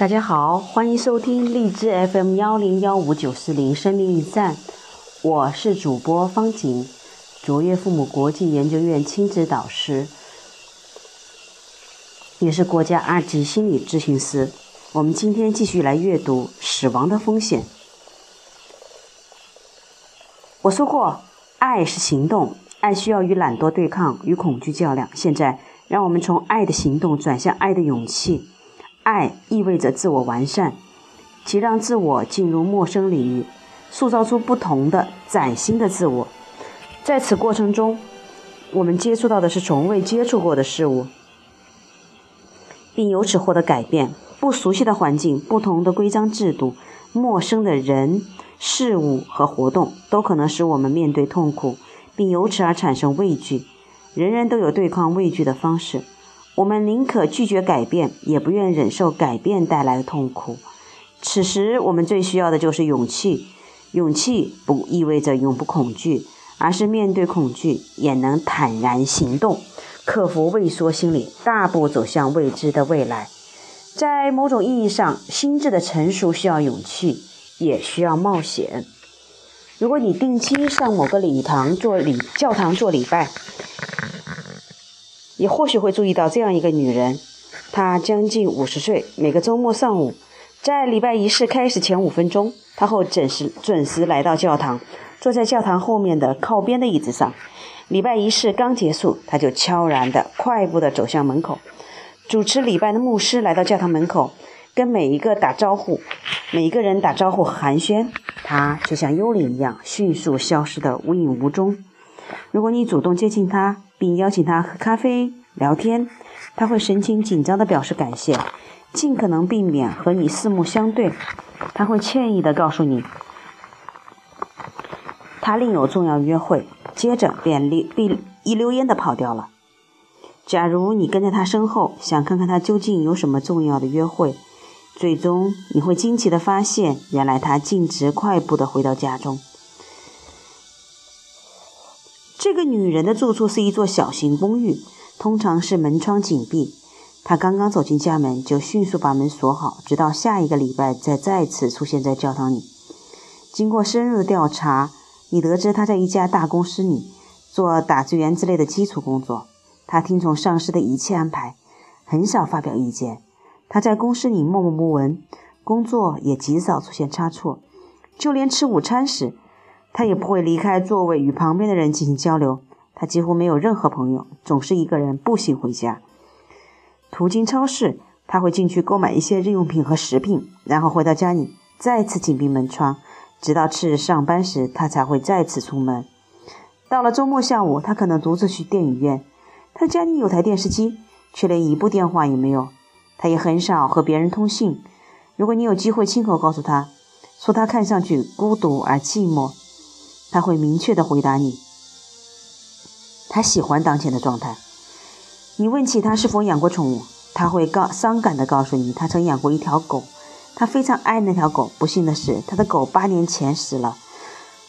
大家好，欢迎收听荔枝 FM 幺零幺五九四零生命驿站，我是主播方景，卓越父母国际研究院亲子导师，也是国家二级心理咨询师。我们今天继续来阅读《死亡的风险》。我说过，爱是行动，爱需要与懒惰对抗，与恐惧较量。现在，让我们从爱的行动转向爱的勇气。爱意味着自我完善，即让自我进入陌生领域，塑造出不同的、崭新的自我。在此过程中，我们接触到的是从未接触过的事物，并由此获得改变。不熟悉的环境、不同的规章制度、陌生的人、事物和活动，都可能使我们面对痛苦，并由此而产生畏惧。人人都有对抗畏惧的方式。我们宁可拒绝改变，也不愿忍受改变带来的痛苦。此时，我们最需要的就是勇气。勇气不意味着永不恐惧，而是面对恐惧也能坦然行动，克服畏缩心理，大步走向未知的未来。在某种意义上，心智的成熟需要勇气，也需要冒险。如果你定期上某个礼堂做礼教堂做礼拜。你或许会注意到这样一个女人，她将近五十岁。每个周末上午，在礼拜仪式开始前五分钟，她会准时准时来到教堂，坐在教堂后面的靠边的椅子上。礼拜仪式刚结束，她就悄然的、快步的走向门口。主持礼拜的牧师来到教堂门口，跟每一个打招呼，每一个人打招呼寒暄。他就像幽灵一样，迅速消失的无影无踪。如果你主动接近他，并邀请他喝咖啡聊天，他会神情紧张地表示感谢，尽可能避免和你四目相对。他会歉意地告诉你，他另有重要约会，接着便溜便一溜烟地跑掉了。假如你跟在他身后，想看看他究竟有什么重要的约会，最终你会惊奇地发现，原来他径直快步地回到家中。这个女人的住处是一座小型公寓，通常是门窗紧闭。她刚刚走进家门，就迅速把门锁好，直到下一个礼拜再再次出现在教堂里。经过深入调查，你得知她在一家大公司里做打字员之类的基础工作。她听从上司的一切安排，很少发表意见。她在公司里默默无闻，工作也极少出现差错，就连吃午餐时。他也不会离开座位与旁边的人进行交流。他几乎没有任何朋友，总是一个人步行回家。途经超市，他会进去购买一些日用品和食品，然后回到家里再次紧闭门窗，直到次日上班时，他才会再次出门。到了周末下午，他可能独自去电影院。他家里有台电视机，却连一部电话也没有。他也很少和别人通信。如果你有机会亲口告诉他，说他看上去孤独而寂寞。他会明确地回答你，他喜欢当前的状态。你问起他是否养过宠物，他会告伤感地告诉你，他曾养过一条狗，他非常爱那条狗。不幸的是，他的狗八年前死了，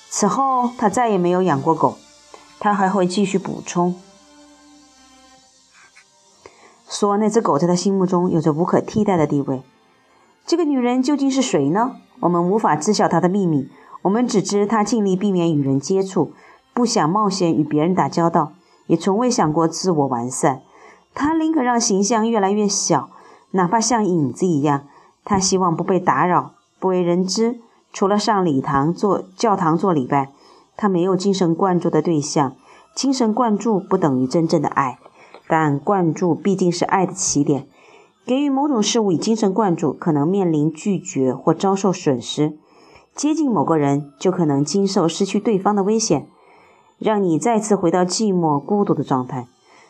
此后他再也没有养过狗。他还会继续补充，说那只狗在他心目中有着无可替代的地位。这个女人究竟是谁呢？我们无法知晓她的秘密。我们只知他尽力避免与人接触，不想冒险与别人打交道，也从未想过自我完善。他宁可让形象越来越小，哪怕像影子一样。他希望不被打扰，不为人知。除了上礼堂做教堂做礼拜，他没有精神灌注的对象。精神灌注不等于真正的爱，但灌注毕竟是爱的起点。给予某种事物以精神灌注，可能面临拒绝或遭受损失。接近某个人，就可能经受失去对方的危险，让你再次回到寂寞孤独的状态。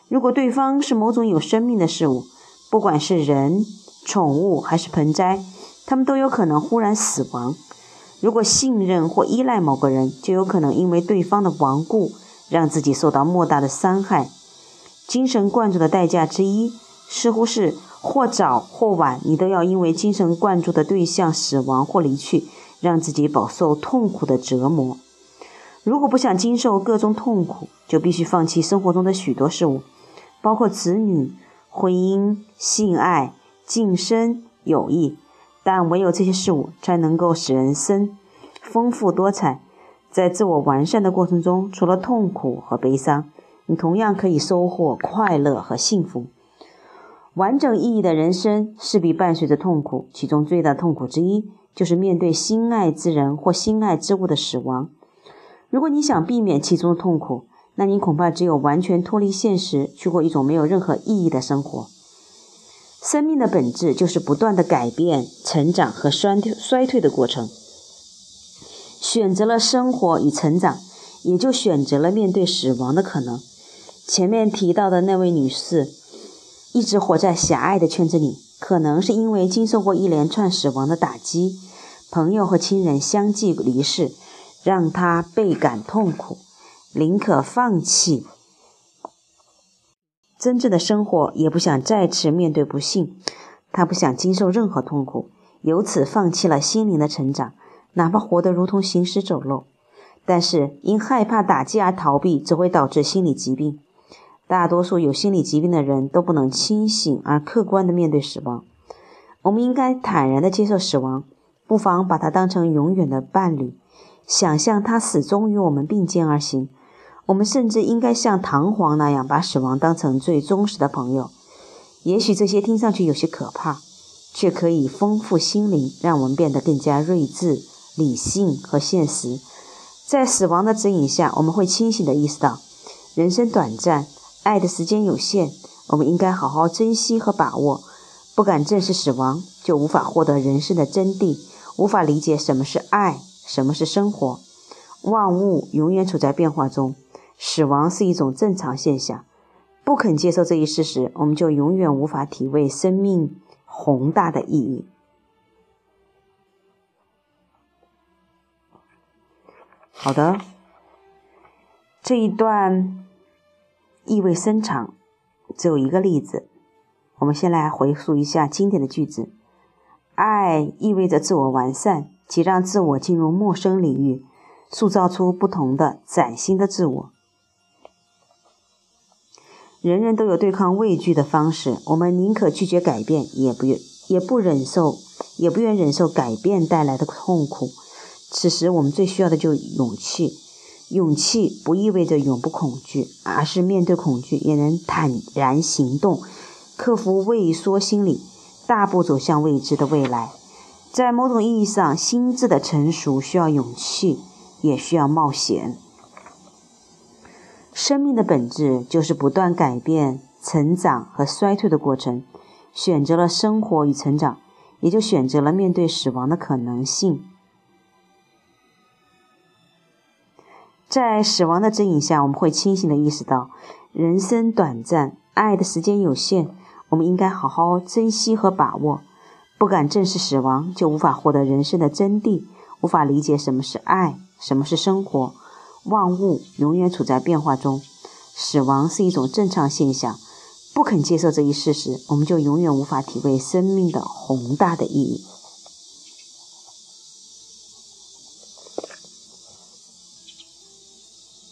如果对方是某种有生命的事物，不管是人、宠物还是盆栽，他们都有可能忽然死亡。如果信任或依赖某个人，就有可能因为对方的顽固，让自己受到莫大的伤害。精神灌注的代价之一，似乎是或早或晚，你都要因为精神灌注的对象死亡或离去。让自己饱受痛苦的折磨。如果不想经受各种痛苦，就必须放弃生活中的许多事物，包括子女、婚姻、性爱、晋升、友谊。但唯有这些事物才能够使人生丰富多彩。在自我完善的过程中，除了痛苦和悲伤，你同样可以收获快乐和幸福。完整意义的人生势必伴随着痛苦，其中最大的痛苦之一就是面对心爱之人或心爱之物的死亡。如果你想避免其中的痛苦，那你恐怕只有完全脱离现实，去过一种没有任何意义的生活。生命的本质就是不断的改变、成长和衰退衰退的过程。选择了生活与成长，也就选择了面对死亡的可能。前面提到的那位女士，一直活在狭隘的圈子里，可能是因为经受过一连串死亡的打击，朋友和亲人相继离世。让他倍感痛苦，宁可放弃真正的生活，也不想再次面对不幸。他不想经受任何痛苦，由此放弃了心灵的成长，哪怕活得如同行尸走肉。但是因害怕打击而逃避，只会导致心理疾病。大多数有心理疾病的人都不能清醒而客观地面对死亡。我们应该坦然地接受死亡，不妨把它当成永远的伴侣。想象他始终与我们并肩而行，我们甚至应该像唐璜那样把死亡当成最忠实的朋友。也许这些听上去有些可怕，却可以丰富心灵，让我们变得更加睿智、理性和现实。在死亡的指引下，我们会清醒地意识到，人生短暂，爱的时间有限，我们应该好好珍惜和把握。不敢正视死亡，就无法获得人生的真谛，无法理解什么是爱。什么是生活？万物永远处在变化中，死亡是一种正常现象。不肯接受这一事实，我们就永远无法体味生命宏大的意义。好的，这一段意味深长，只有一个例子。我们先来回溯一下经典的句子：爱意味着自我完善。即让自我进入陌生领域，塑造出不同的、崭新的自我。人人都有对抗畏惧的方式，我们宁可拒绝改变，也不愿也不忍受，也不愿忍受改变带来的痛苦。此时，我们最需要的就是勇气。勇气不意味着永不恐惧，而是面对恐惧也能坦然行动，克服畏缩心理，大步走向未知的未来。在某种意义上，心智的成熟需要勇气，也需要冒险。生命的本质就是不断改变、成长和衰退的过程。选择了生活与成长，也就选择了面对死亡的可能性。在死亡的指引下，我们会清醒地意识到，人生短暂，爱的时间有限，我们应该好好珍惜和把握。不敢正视死亡，就无法获得人生的真谛，无法理解什么是爱，什么是生活。万物永远处在变化中，死亡是一种正常现象。不肯接受这一事实，我们就永远无法体会生命的宏大的意义。